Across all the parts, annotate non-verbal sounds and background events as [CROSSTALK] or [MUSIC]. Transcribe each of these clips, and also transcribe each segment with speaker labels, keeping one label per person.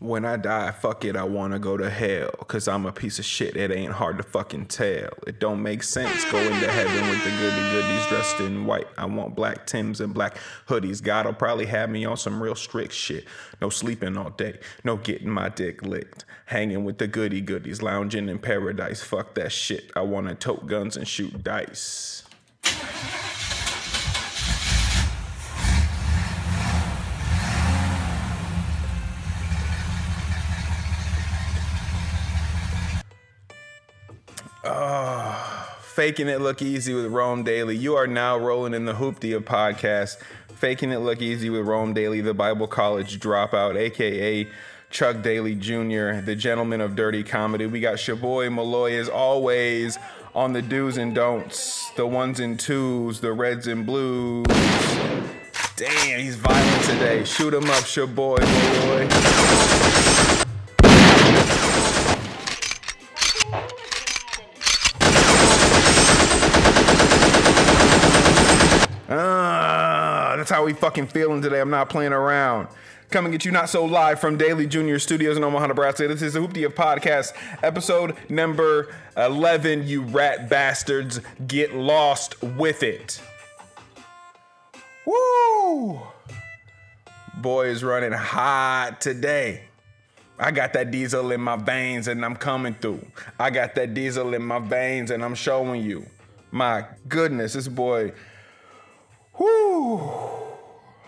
Speaker 1: When I die, fuck it, I wanna go to hell. Cause I'm a piece of shit, it ain't hard to fucking tell. It don't make sense going to heaven with the goody goodies dressed in white. I want black Tims and black hoodies. God'll probably have me on some real strict shit. No sleeping all day, no getting my dick licked. Hanging with the goody goodies, lounging in paradise. Fuck that shit. I wanna tote guns and shoot dice. Oh, faking It Look Easy with Rome Dailey. You are now rolling in the Hoopty podcast. Faking It Look Easy with Rome Dailey, the Bible College dropout, aka Chuck Dailey Jr., the gentleman of dirty comedy. We got Shaboy Malloy as always on the do's and don'ts, the ones and twos, the reds and blues. Damn, he's violent today. Shoot him up, Shaboy Malloy. Ah, that's how we fucking feeling today. I'm not playing around. Coming at you not so live from Dailey Junior Studios in Omaha, Nebraska. This is the Hoopty of Podcast, episode number 11. You rat bastards, get lost with it. Woo! Boy is running hot today. I got that diesel in my veins and I'm coming through. I got that diesel in my veins and I'm showing you. My goodness, this boy Whoo,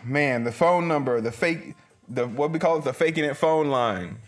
Speaker 1: man, the phone number, the fake, the what we call it, the faking it phone line,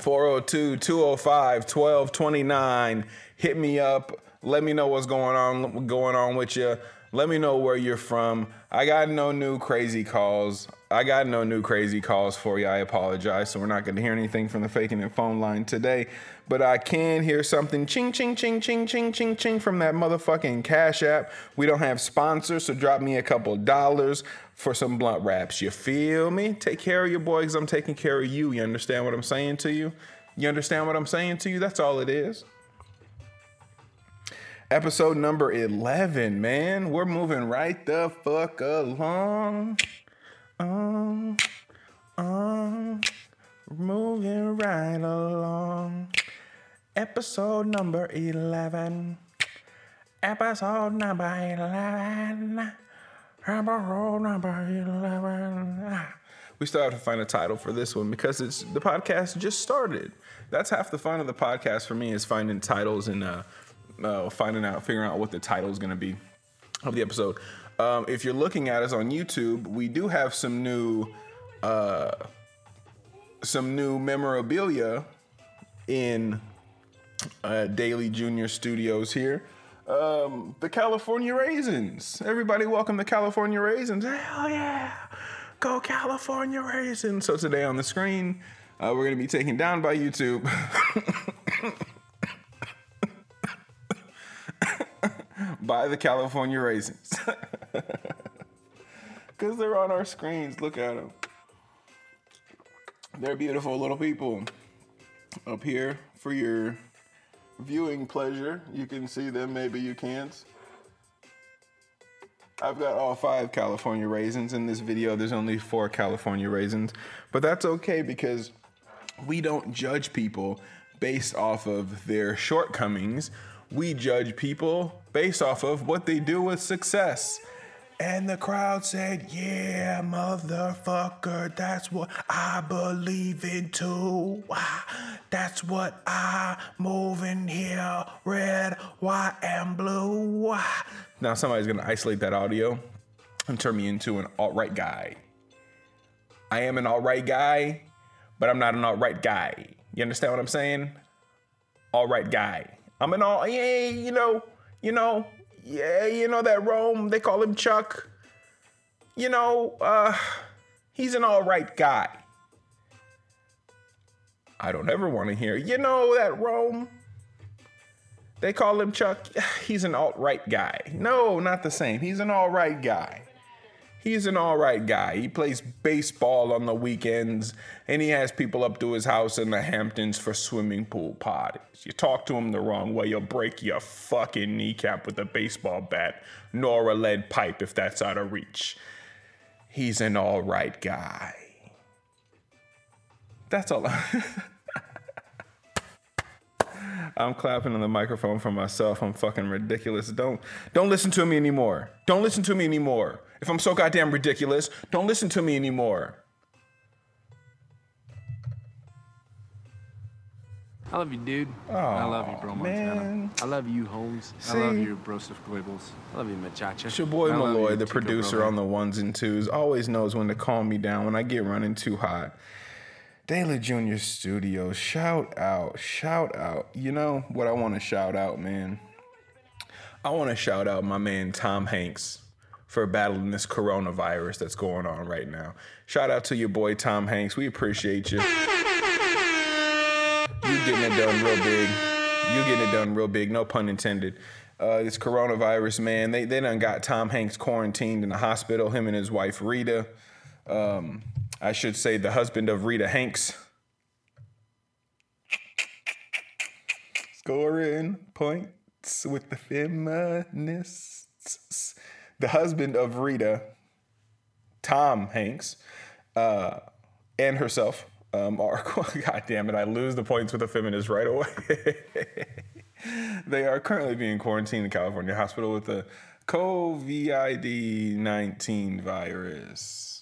Speaker 1: 402-205-1229. Hit me up. Let me know what's going on going on with you. Let me know where you're from. I got no new crazy calls. I got no new crazy calls for you. I apologize. So we're not going to hear anything from the faking it phone line today. But I can hear something ching, ching, ching, ching, ching, ching, ching from that motherfucking Cash App. We don't have sponsors, so drop me a couple dollars for some blunt wraps. You feel me? Take care of your boy because I'm taking care of you. You understand what I'm saying to you? You understand what I'm saying to you? That's all it is episode number 11, man. We're moving right the fuck along. Um, um, moving right along. Episode number 11. Episode number 11. Episode number 11. We still have to find a title for this one because it's the podcast just started. That's half the fun of the podcast for me is finding titles and uh, uh, finding out, figuring out what the title is going to be of the episode. Um, if you're looking at us on YouTube, we do have some new, uh, some new memorabilia in uh, Dailey Junior Studios here. Um, the California Raisins. Everybody, welcome to California Raisins. Hell yeah! Go California Raisins. So today on the screen, uh, we're going to be taken down by YouTube. [LAUGHS] by the California Raisins. [LAUGHS] Because they're on our screens. Look at them. They're beautiful little people. Up here for your viewing pleasure. You can see them, maybe you can't. I've got all five California raisins in this video. There's only four California raisins, but that's okay because we don't judge people based off of their shortcomings. We judge people based off of what they do with success. And the crowd said, Yeah, motherfucker, that's what I believe in too. That's what I move in here. Red, white, and blue. Now, somebody's gonna isolate that audio and turn me into an alt right guy. I am an alt right guy, but I'm not an alt right guy. You understand what I'm saying? All right guy. I'm an all, yeah, you know, you know, yeah, you know that Rome, they call him Chuck. You know, uh, he's an all right guy. I don't ever want to hear, you know that Rome, they call him Chuck. [SIGHS] He's an alt right guy. No, not the same. He's an all right guy. He's an all right guy. He plays baseball on the weekends and he has people up to his house in the Hamptons for swimming pool parties. You talk to him the wrong way, you'll break your fucking kneecap with a baseball bat, nor a lead pipe if that's out of reach. He's an all right guy. That's all. [LAUGHS] I'm clapping on the microphone for myself. I'm fucking ridiculous. Don't don't listen to me anymore. Don't listen to me anymore. If I'm so goddamn ridiculous, don't listen to me anymore.
Speaker 2: I love you, dude.
Speaker 1: Oh,
Speaker 2: I love you, bro, Montana.
Speaker 1: man.
Speaker 2: I love you, Holmes.
Speaker 1: See?
Speaker 2: I love you, Broseph Quibbles. I love you, Machacha.
Speaker 1: It's your boy
Speaker 2: I
Speaker 1: Malloy,
Speaker 2: you,
Speaker 1: the producer
Speaker 2: Brother.
Speaker 1: on the ones and twos, always knows when to calm me down when I get running too hot. Dailey Junior Studios, shout out, shout out. You know what I want to shout out, man? I want to shout out my man Tom Hanks for battling this coronavirus that's going on right now. Shout out to your boy Tom Hanks. We appreciate you. You getting it done real big. You getting it done real big. No pun intended. Uh, this coronavirus, man, they they done got Tom Hanks quarantined in the hospital. Him and his wife Rita. Um, I should say the husband of Rita Hanks. Scoring points with the feminists. The husband of Rita, Tom Hanks, uh, and herself um, are. [LAUGHS] God damn it! I lose the points with the feminists right away. [LAUGHS] they are currently being quarantined in California hospital with the COVID 19 virus.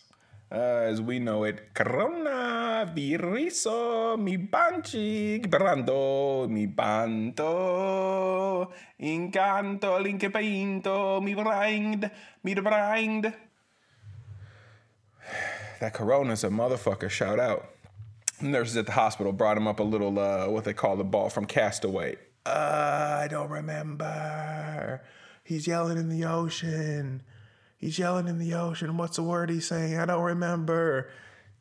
Speaker 1: Uh, as we know it, Corona coronavirus, mi banchi, brando, mi banto, incanto, linke painto, mi brind, mi brind. [SIGHS] That corona's a motherfucker, shout out. Nurses at the hospital brought him up a little, uh, what they call the ball from Castaway. Uh, I don't remember. He's yelling in the ocean. He's yelling in the ocean. What's the word he's saying? I don't remember.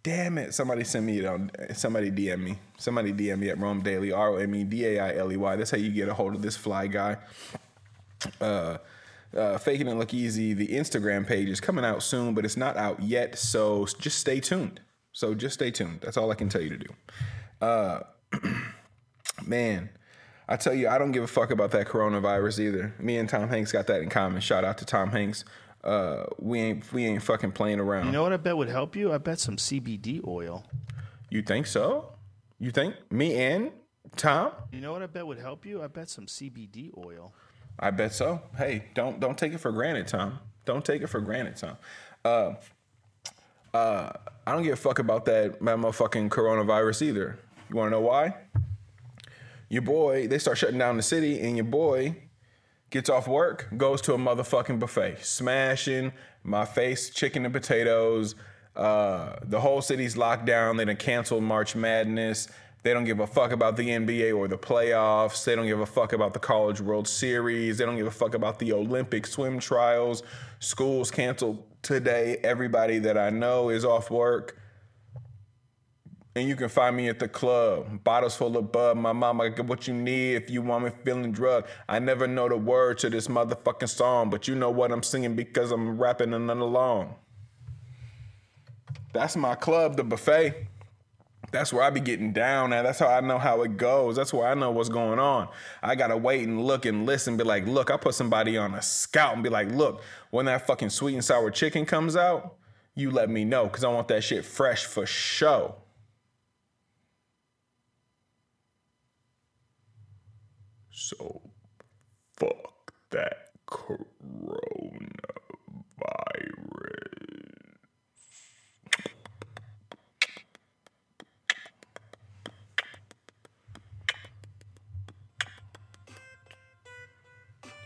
Speaker 1: Damn it. Somebody send me, on, somebody DM me. Somebody DM me at Rome Dailey, R O M E D A I L E Y. That's how you get a hold of this fly guy. Uh, uh, Faking It Look Easy, the Instagram page is coming out soon, but it's not out yet. So just stay tuned. So just stay tuned. That's all I can tell you to do. Uh, [CLEARS THROAT] man, I tell you, I don't give a fuck about that coronavirus either. Me and Tom Hanks got that in common. Shout out to Tom Hanks. Uh, we ain't we ain't fucking playing around.
Speaker 3: You know what I bet would help you? I bet some CBD oil.
Speaker 1: You think so? You think me and Tom?
Speaker 3: You know what I bet would help you? I bet some CBD oil.
Speaker 1: I bet so. Hey, don't don't take it for granted, Tom. Don't take it for granted, Tom. Uh, uh, I don't give a fuck about that, that motherfucking coronavirus either. You want to know why? Your boy, they start shutting down the city, and your boy gets off work, goes to a motherfucking buffet, smashing my face, chicken and potatoes. Uh, the whole city's locked down. They done canceled March Madness. They don't give a fuck about the NBA or the playoffs. They don't give a fuck about the College World Series. They don't give a fuck about the Olympic swim trials. School's canceled today. Everybody that I know is off work. And you can find me at the club, bottles full of bud. My mama get what you need if you want me feeling drug. I never know the word to this motherfucking song, but you know what I'm singing because I'm rapping and along. That's my club, the buffet. That's where I be getting down at. That's how I know how it goes. That's where I know what's going on. I gotta wait and look and listen. Be like, look, I put somebody on a scout and be like, look, when that fucking sweet and sour chicken comes out, you let me know because I want that shit fresh for show. So, fuck that coronavirus.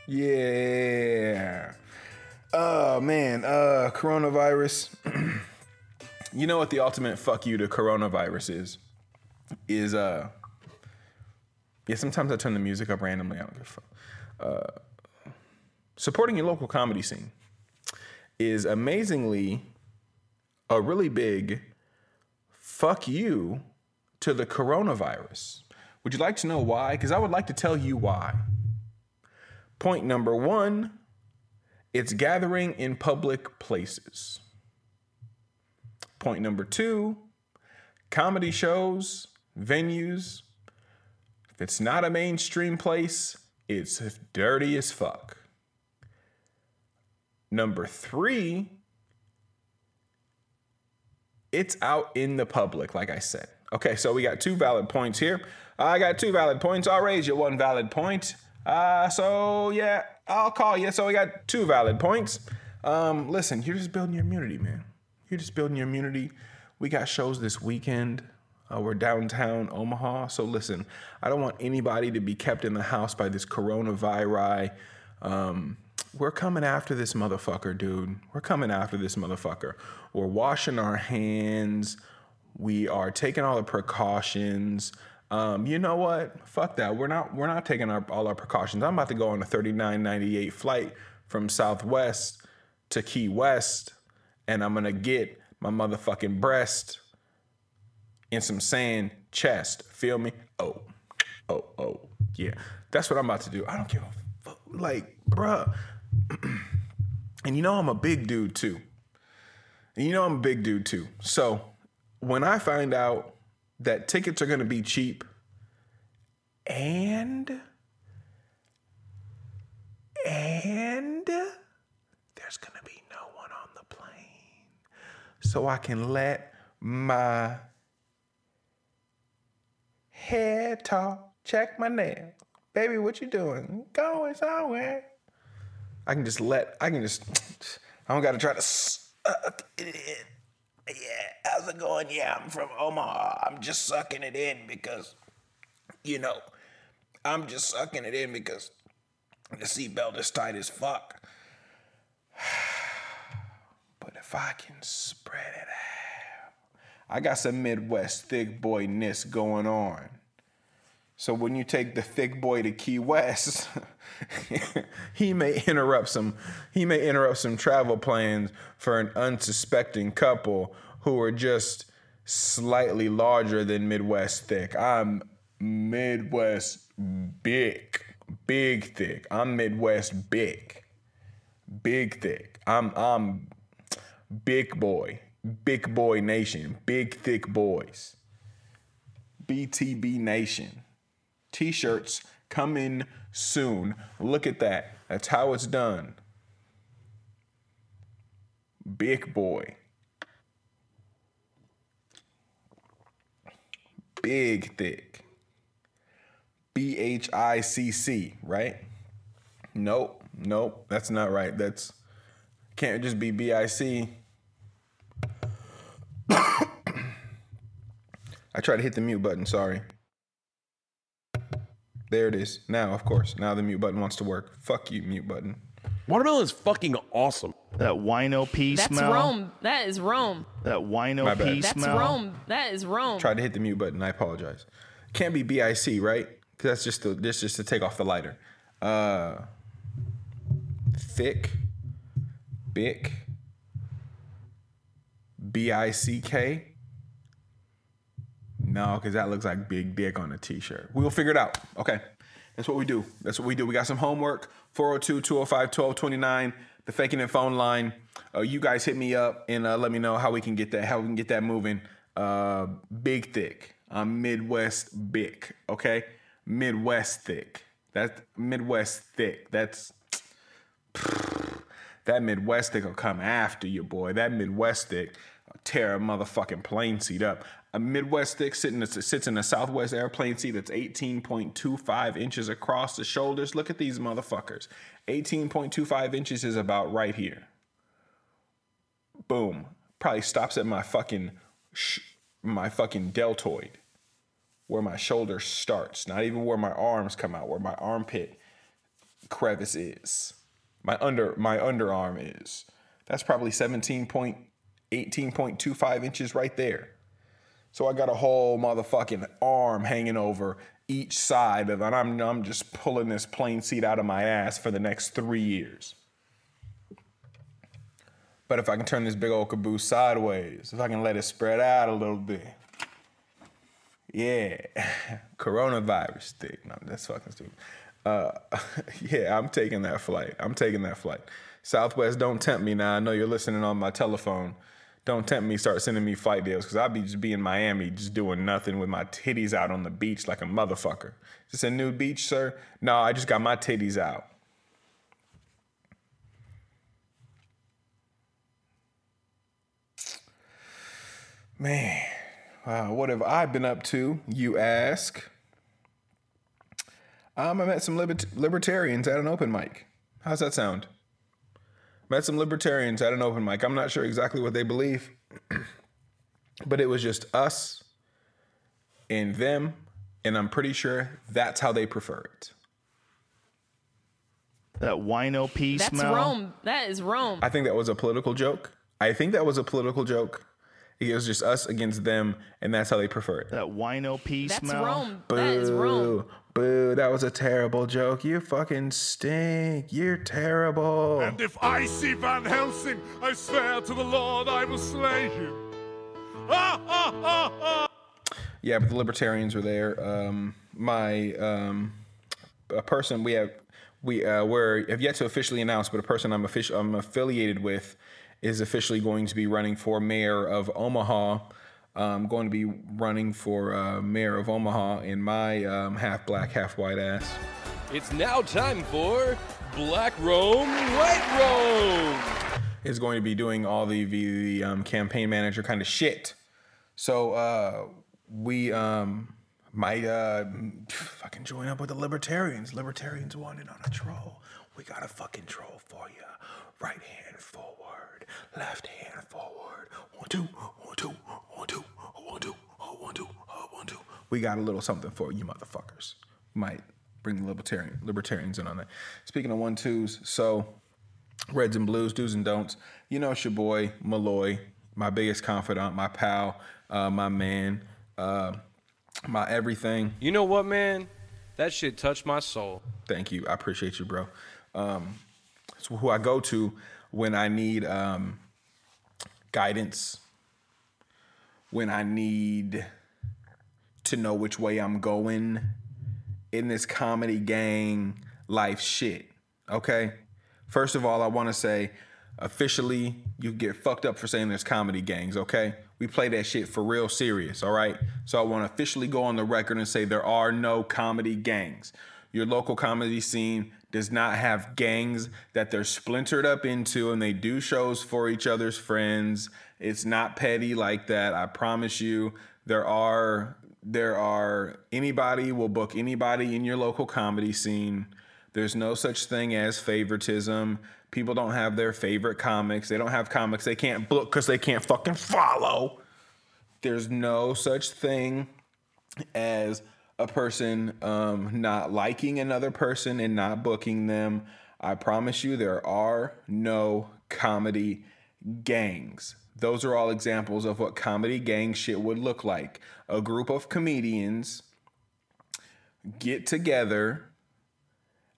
Speaker 1: Yeah. Oh man, uh coronavirus. [CLEARS THROAT] you know what the ultimate fuck you to coronavirus is? Is uh yeah, sometimes I turn the music up randomly. I don't give a fuck. Uh, supporting your local comedy scene is amazingly a really big fuck you to the coronavirus. Would you like to know why? Because I would like to tell you why. Point number one it's gathering in public places. Point number two comedy shows, venues, if it's not a mainstream place, it's dirty as fuck. Number three, it's out in the public, like I said. Okay, so we got two valid points here. I got two valid points. I'll raise you one valid point. Uh, so yeah, I'll call you. So we got two valid points. Um, listen, you're just building your immunity, man. You're just building your immunity. We got shows this weekend. Uh, we're downtown Omaha. So listen, I don't want anybody to be kept in the house by this coronavirus. Um, we're coming after this motherfucker, dude. We're coming after this motherfucker. We're washing our hands. We are taking all the precautions. Um, you know what? Fuck that. We're not. We're not taking our, all our precautions. I'm about to go on a 39.98 flight from Southwest to Key West, and I'm gonna get my motherfucking breast in some sand chest. Feel me? Oh, oh, oh, yeah. That's what I'm about to do. I don't give a fuck. Like, bruh. [CLEARS THROAT] and you know I'm a big dude too. And you know I'm a big dude too. So when I find out that tickets are gonna be cheap and and there's gonna be no one on the plane. So I can let my head talk, check my nails. Baby, what you doing? Going somewhere. I can just let, I can just, I don't gotta try to suck it in. Yeah, how's it going? Yeah, I'm from Omaha. I'm just sucking it in because, you know, I'm just sucking it in because the seatbelt is tight as fuck. [SIGHS] But if I can spread it out, I got some Midwest thick boyness going on. So when you take the thick boy to Key West, [LAUGHS] he may interrupt some he may interrupt some travel plans for an unsuspecting couple who are just slightly larger than Midwest thick. I'm Midwest big, big thick. I'm Midwest big, big thick. I'm I'm big boy, big boy nation, big thick boys. BTB Nation. T shirts coming soon. Look at that. That's how it's done. Big boy. Big thick. B H I C C, right? Nope, nope, that's not right. That's can't just be B I C. [COUGHS] I tried to hit the mute button, sorry. There it is. Now, of course, now the mute button wants to work. Fuck you, mute button.
Speaker 4: Watermelon is fucking awesome.
Speaker 3: That wino pea
Speaker 5: That's
Speaker 3: smell.
Speaker 5: Rome. That is Rome.
Speaker 3: That wino
Speaker 1: My bad.
Speaker 3: pea
Speaker 5: That's
Speaker 3: smell.
Speaker 5: Rome. That is Rome.
Speaker 1: Tried to hit the mute button. I apologize. Can't be BIC, right? 'Cause that's just the this just to take off the lighter. Uh, thick, big, B I C K. No, because that looks like big dick on a t-shirt. We'll figure it out. Okay. That's what we do. That's what we do. We got some homework. 402 205 1229, the faking it phone line. Uh, you guys hit me up and uh, let me know how we can get that, how we can get that moving. Uh, big thick. I'm Midwest big. Okay. Midwest thick. That's Midwest thick. That's [SIGHS] that Midwest thick will come after you, boy. That Midwest thick tear a motherfucking plane seat up. A Midwest thick sitting, sits in a Southwest airplane seat that's 18.25 inches across the shoulders. Look at these motherfuckers. 18.25 inches is about right here. Boom. Probably stops at my fucking sh- my fucking deltoid, where my shoulder starts. Not even where my arms come out, where my armpit crevice is. My under my underarm is. That's probably 17 point, 18.25 inches right there. So I got a whole motherfucking arm hanging over each side of. And I'm, I'm just pulling this plane seat out of my ass for the next three years. But if I can turn this big old caboose sideways, if I can let it spread out a little bit, yeah, [LAUGHS] coronavirus thing. No, that's fucking stupid. Uh, [LAUGHS] yeah, I'm taking that flight. I'm taking that flight. Southwest, don't tempt me now. I know you're listening on my telephone. Don't tempt me. Start sending me flight deals because I'll be just be in Miami, just doing nothing with my titties out on the beach like a motherfucker. This a nude beach, sir? No, I just got my titties out. Man, Uh, what have I been up to, you ask? Um, I met some libert- libertarians at an open mic. How's that sound? Met some libertarians at an open mic. I'm not sure exactly what they believe, [CLEARS THROAT] but it was just us and them, and I'm pretty sure that's how they prefer it.
Speaker 3: That wino pea
Speaker 5: That's
Speaker 3: smell.
Speaker 5: Rome. That is Rome.
Speaker 1: I think that was a political joke. I think that was a political joke. It was just us against them, and that's how they prefer it.
Speaker 3: That wino pea
Speaker 5: That's
Speaker 3: smell.
Speaker 5: Rome. That is Rome.
Speaker 1: Boo, boo, that was a terrible joke. You fucking stink. You're terrible.
Speaker 6: And if I see Van Helsing, I swear to the Lord I will slay him. Ah, ah, ah, ah.
Speaker 1: Yeah, but the libertarians were there. Um, my um, a person we have we uh, we're have yet to officially announce, but a person I'm official I'm affiliated with is officially going to be running for mayor of Omaha. I'm going to be running for uh, mayor of Omaha in my um, half black, half white ass.
Speaker 4: It's now time for Black Rome, White Rome.
Speaker 1: is going to be doing all the the, the um, campaign manager kind of shit. So uh, we um, might uh, fucking join up with the libertarians. Libertarians wanted on a troll. We got a fucking troll for you. Right hand forward, left hand forward. One two, one two, one two, one two, one two, one two. We got a little something for you, motherfuckers. Might bring the libertarian libertarians in on that. Speaking of one twos, so Reds and Blues, do's and don'ts. You know, it's your boy Malloy, my biggest confidant, my pal, uh, my man, uh, my everything.
Speaker 4: You know what, man? That shit touched my soul.
Speaker 1: Thank you. I appreciate you, bro. Um, it's who I go to when I need um, guidance, when I need to know which way I'm going in this comedy gang life shit. Okay? First of all, I want to say officially, you get fucked up for saying there's comedy gangs, okay? We play that shit for real serious, all right? So I want to officially go on the record and say there are no comedy gangs. Your local comedy scene does not have gangs that they're splintered up into and they do shows for each other's friends. It's not petty like that. I promise you. There are there are anybody will book anybody in your local comedy scene. There's no such thing as favoritism. People don't have their favorite comics. They don't have comics they can't book because they can't fucking follow. There's no such thing as a person um, not liking another person and not booking them. I promise you, there are no comedy gangs. Those are all examples of what comedy gang shit would look like. A group of comedians get together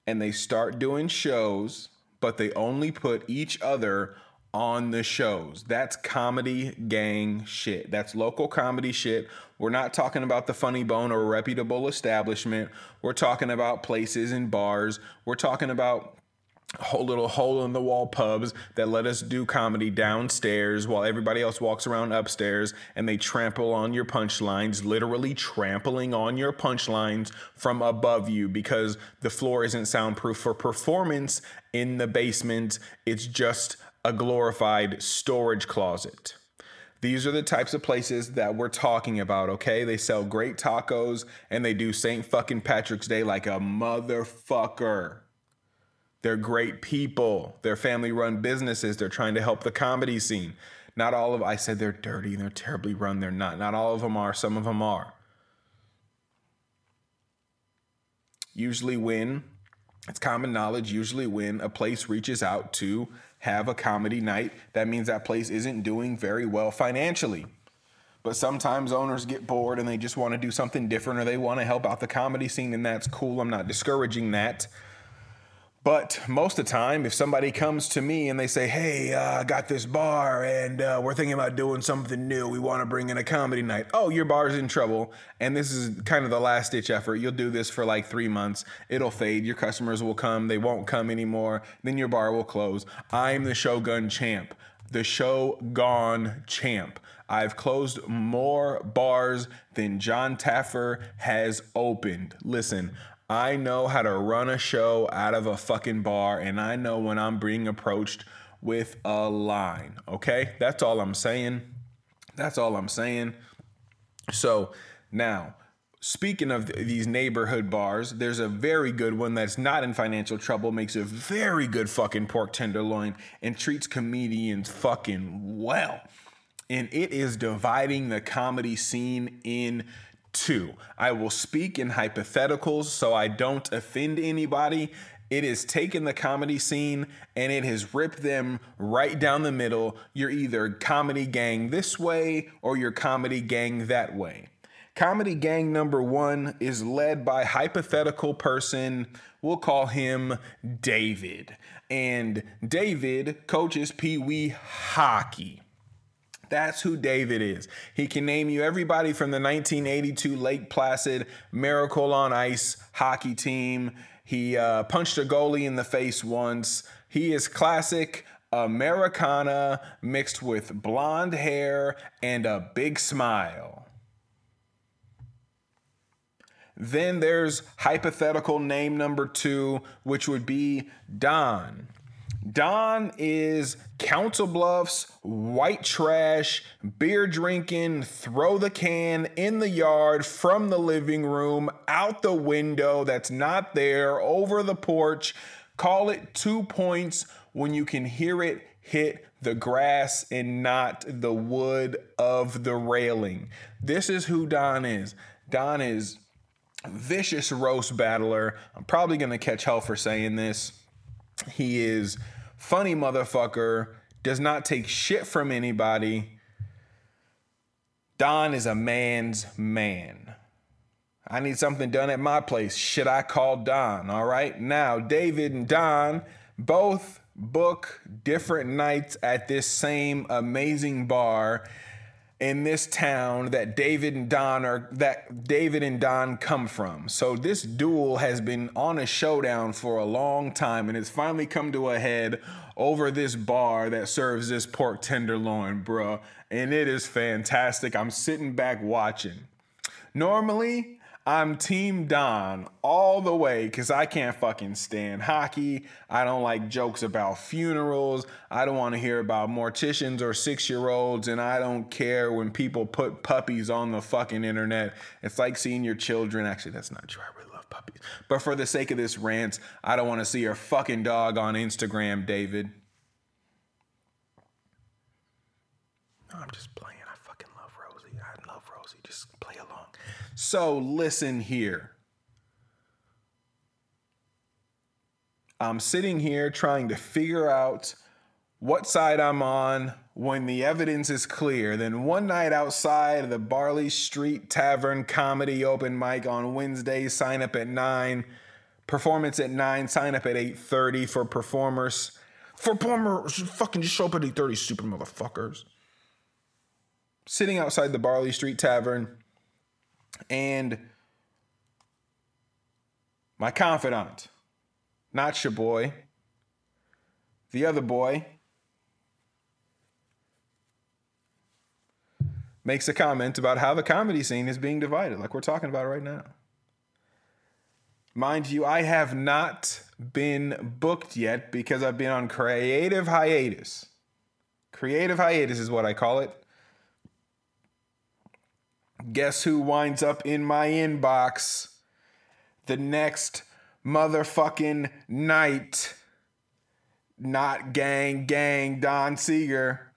Speaker 1: and they start doing shows, but they only put each other on the shows. That's comedy gang shit. That's local comedy shit. We're not talking about the funny bone or reputable establishment. We're talking about places and bars. We're talking about whole little hole in the wall pubs that let us do comedy downstairs while everybody else walks around upstairs and they trample on your punchlines, literally trampling on your punchlines from above you because the floor isn't soundproof for performance in the basement. It's just a glorified storage closet. These are the types of places that we're talking about, okay? They sell great tacos and they do St. fucking Patrick's Day like a motherfucker. They're great people. They're family run businesses. They're trying to help the comedy scene. Not all of I said they're dirty and they're terribly run. They're not. Not all of them are. Some of them are. Usually when it's common knowledge, usually when a place reaches out to have a comedy night, that means that place isn't doing very well financially. But sometimes owners get bored and they just want to do something different or they want to help out the comedy scene, and that's cool. I'm not discouraging that. But most of the time, if somebody comes to me and they say, Hey, uh, I got this bar and uh, we're thinking about doing something new. We want to bring in a comedy night. Oh, your bar's in trouble. And this is kind of the last ditch effort. You'll do this for like three months. It'll fade. Your customers will come. They won't come anymore. Then your bar will close. I'm the Shogun champ, the show gone champ. I've closed more bars than Jon Taffer has opened. Listen, I know how to run a show out of a fucking bar, and I know when I'm being approached with a line. Okay? That's all I'm saying. That's all I'm saying. So now, speaking of th- these neighborhood bars, there's a very good one that's not in financial trouble, makes a very good fucking pork tenderloin, and treats comedians fucking well. And it is dividing the comedy scene in two. I will speak in hypotheticals so I don't offend anybody. It has taken the comedy scene and it has ripped them right down the middle. You're either comedy gang this way or you're comedy gang that way. Comedy gang number one is led by hypothetical person. We'll call him David. And David coaches Pee Wee hockey. That's who David is. He can name you everybody from the 1982 Lake Placid Miracle on Ice hockey team. He uh, punched a goalie in the face once. He is classic Americana mixed with blonde hair and a big smile. Then there's hypothetical name number two, which would be Don. Don is Council Bluffs, white trash, beer drinking, throw the can in the yard from the living room, out the window that's not there, over the porch. Call it two points when you can hear it hit the grass and not the wood of the railing. This is who Don is. Don is vicious roast battler. I'm probably going to catch hell for saying this. He is funny motherfucker, does not take shit from anybody. Don is a man's man. I need something done at my place. Should I call Don? All right. Now, David and Don both book different nights at this same amazing bar in this town that David and Don are that David and Don come from. So this duel has been on a showdown for a long time and it's finally come to a head over this bar that serves this pork tenderloin, bruh. And it is fantastic. I'm sitting back watching. Normally, I'm Team Don all the way because I can't fucking stand hockey. I don't like jokes about funerals. I don't want to hear about morticians or six year olds. And I don't care when people put puppies on the fucking internet. It's like seeing your children. Actually, that's not true. I really love puppies. But for the sake of this rant, I don't want to see your fucking dog on Instagram, David. No, I'm just playing. I fucking love Rosie. I love Rosie. Just play along. So listen here. I'm sitting here trying to figure out what side I'm on when the evidence is clear. Then one night outside the Barley Street Tavern comedy open mic on Wednesday, sign up at 9. Performance at 9, sign up at 8:30 for performers. For performers, fucking just show up at 8:30, stupid motherfuckers. Sitting outside the Barley Street Tavern and my confidant, not your boy, the other boy, makes a comment about how the comedy scene is being divided, like we're talking about right now. Mind you, I have not been booked yet because I've been on creative hiatus. Creative hiatus is what I call it. Guess who winds up in my inbox the next motherfucking night? Not gang, gang, Don Seeger,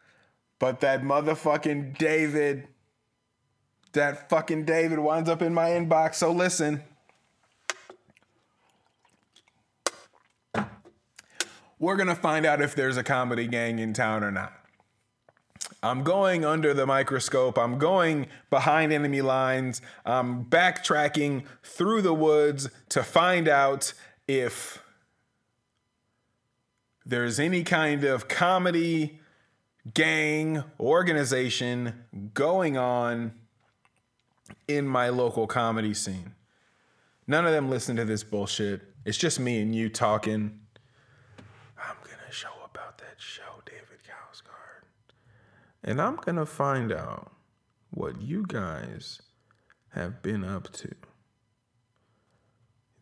Speaker 1: but that motherfucking David. That fucking David winds up in my inbox. So listen. We're gonna find out if there's a comedy gang in town or not. I'm going under the microscope. I'm going behind enemy lines. I'm backtracking through the woods to find out if there's any kind of comedy gang organization going on in my local comedy scene. None of them listen to this bullshit. It's just me and you talking. I'm going to show about that show. And I'm going to find out what you guys have been up to.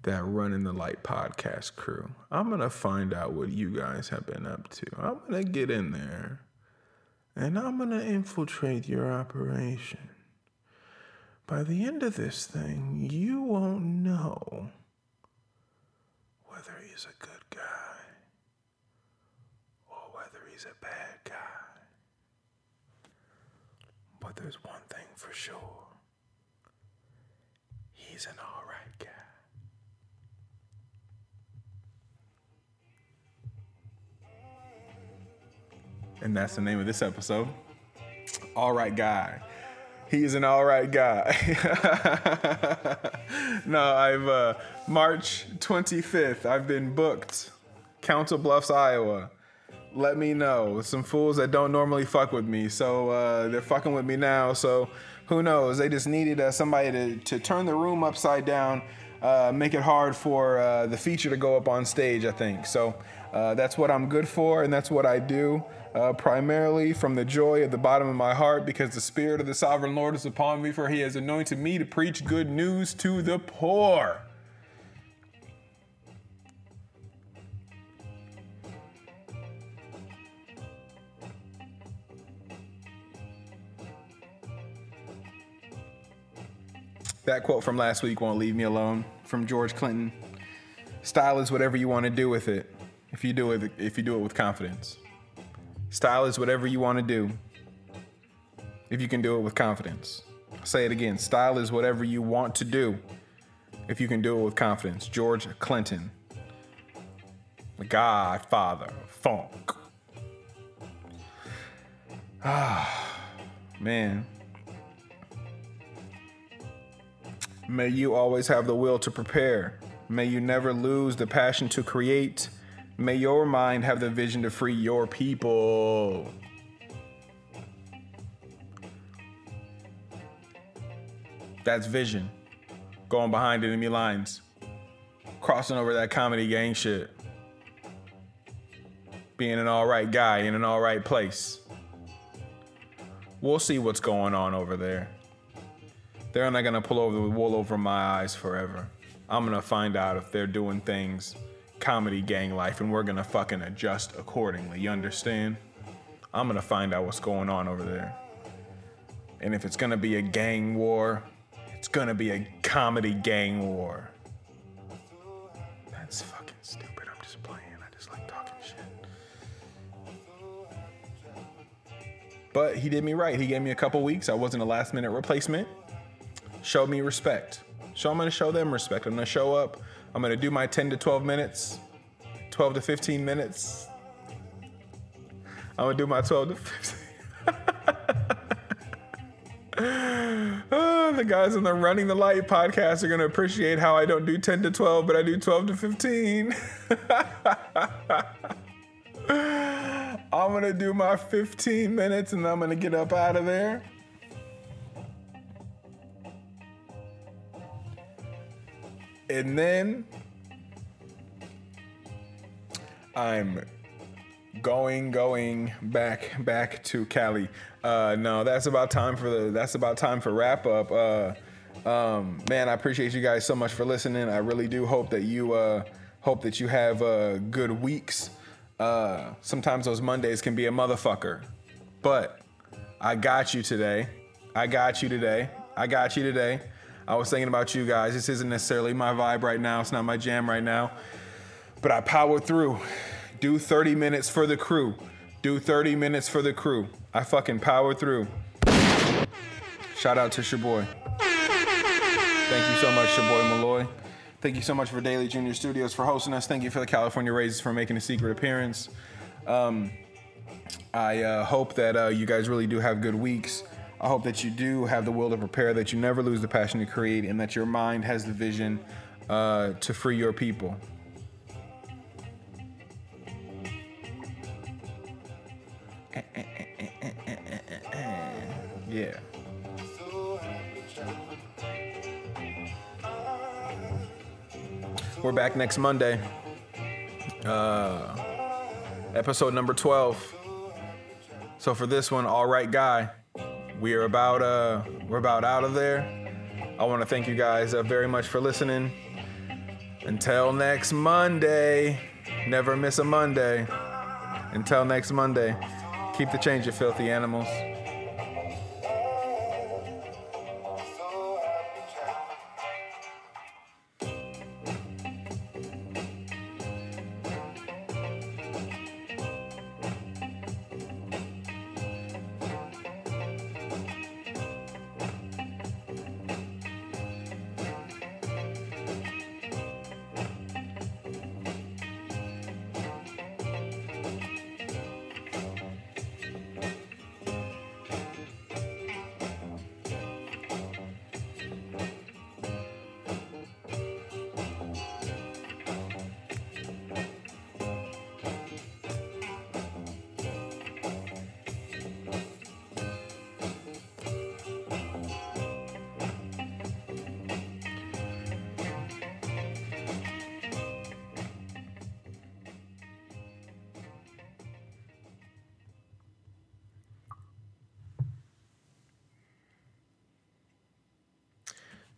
Speaker 1: That Running the Light podcast crew. I'm going to find out what you guys have been up to. I'm going to get in there and I'm going to infiltrate your operation. by the end of this thing, you won't know whether he's a good guy or whether he's a bad guy. But there's one thing for sure he's an alright guy. And that's the name of this episode. All right, guy. He's an all right guy. [LAUGHS] no, I've uh, March 25th. I've been booked. Council Bluffs, Iowa. Let me know. Some fools that don't normally fuck with me, so uh, they're fucking with me now. So who knows? They just needed uh, somebody to, to turn the room upside down, uh, make it hard for uh, the feature to go up on stage. I think so. Uh, that's what I'm good for, and that's what I do uh, primarily from the joy at the bottom of my heart, because the Spirit of the Sovereign Lord is upon me, for He has anointed me to preach good news to the poor. That quote from last week won't leave me alone from George Clinton. Style is whatever you want to do with it. If you do it if you do it with confidence. Style is whatever you want to do. If you can do it with confidence. I'll say it again. Style is whatever you want to do. If you can do it with confidence. George Clinton. The godfather funk. Ah, man. May you always have the will to prepare. May you never lose the passion to create. May your mind have the vision to free your people. That's vision. Going behind enemy lines. Crossing over that comedy gang shit. Being an alright guy in an alright place. We'll see what's going on over there. They're not gonna pull over the wool over my eyes forever. I'm gonna find out if they're doing things comedy gang life and we're gonna fucking adjust accordingly. You understand? I'm gonna find out what's going on over there. And if it's gonna be a gang war, it's gonna be a comedy gang war. That's fucking stupid. I'm just playing. I just like talking shit. But he did me right. He gave me a couple weeks. I wasn't a last minute replacement. Showed me respect. So I'm gonna show them respect. I'm gonna show up. I'm gonna do my 10 to 12 minutes, 12 to 15 minutes. I'm gonna do my 12 to 15. Oh, [LAUGHS] the guys on the Running the Light podcast are gonna appreciate how I don't do 10 to 12, but I do 12 to 15. [LAUGHS] I'm gonna do my 15 minutes and I'm gonna get up out of there. And then I'm going, going back, back to Cali. Uh, no, that's about time for the. That's about time for wrap up. Uh, um, man, I appreciate you guys so much for listening. I really do hope that you uh, hope that you have uh, good weeks. Uh, sometimes those Mondays can be a motherfucker, but I got you today. I got you today. I got you today. I was thinking about you guys. This isn't necessarily my vibe right now. It's not my jam right now. But I powered through. Do 30 minutes for the crew. Do 30 minutes for the crew. I fucking powered through. Shout out to Shaboy. Thank you so much, Shaboy Malloy. Thank you so much for Dailey Junior Studios for hosting us. Thank you for the California Raisins for making a secret appearance. Um, I uh, hope that uh, you guys really do have good weeks. I hope that you do have the will to prepare, that you never lose the passion to create, and that your mind has the vision uh, to free your people. Yeah. We're back next Monday. Uh, episode number 12. So for this one, all right, guy, we are about uh, we're about out of there. I want to thank you guys uh, very much for listening. Until next Monday, never miss a Monday. Until next Monday, keep the change, you filthy animals.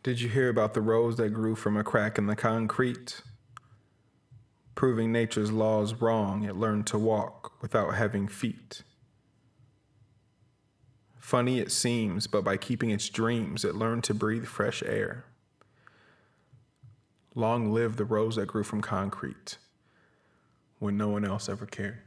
Speaker 1: Did you hear about the rose that grew from a crack in the concrete? Proving nature's laws wrong, it learned to walk without having feet. Funny it seems, but by keeping its dreams, it learned to breathe fresh air. Long live the rose that grew from concrete when no one else ever cared.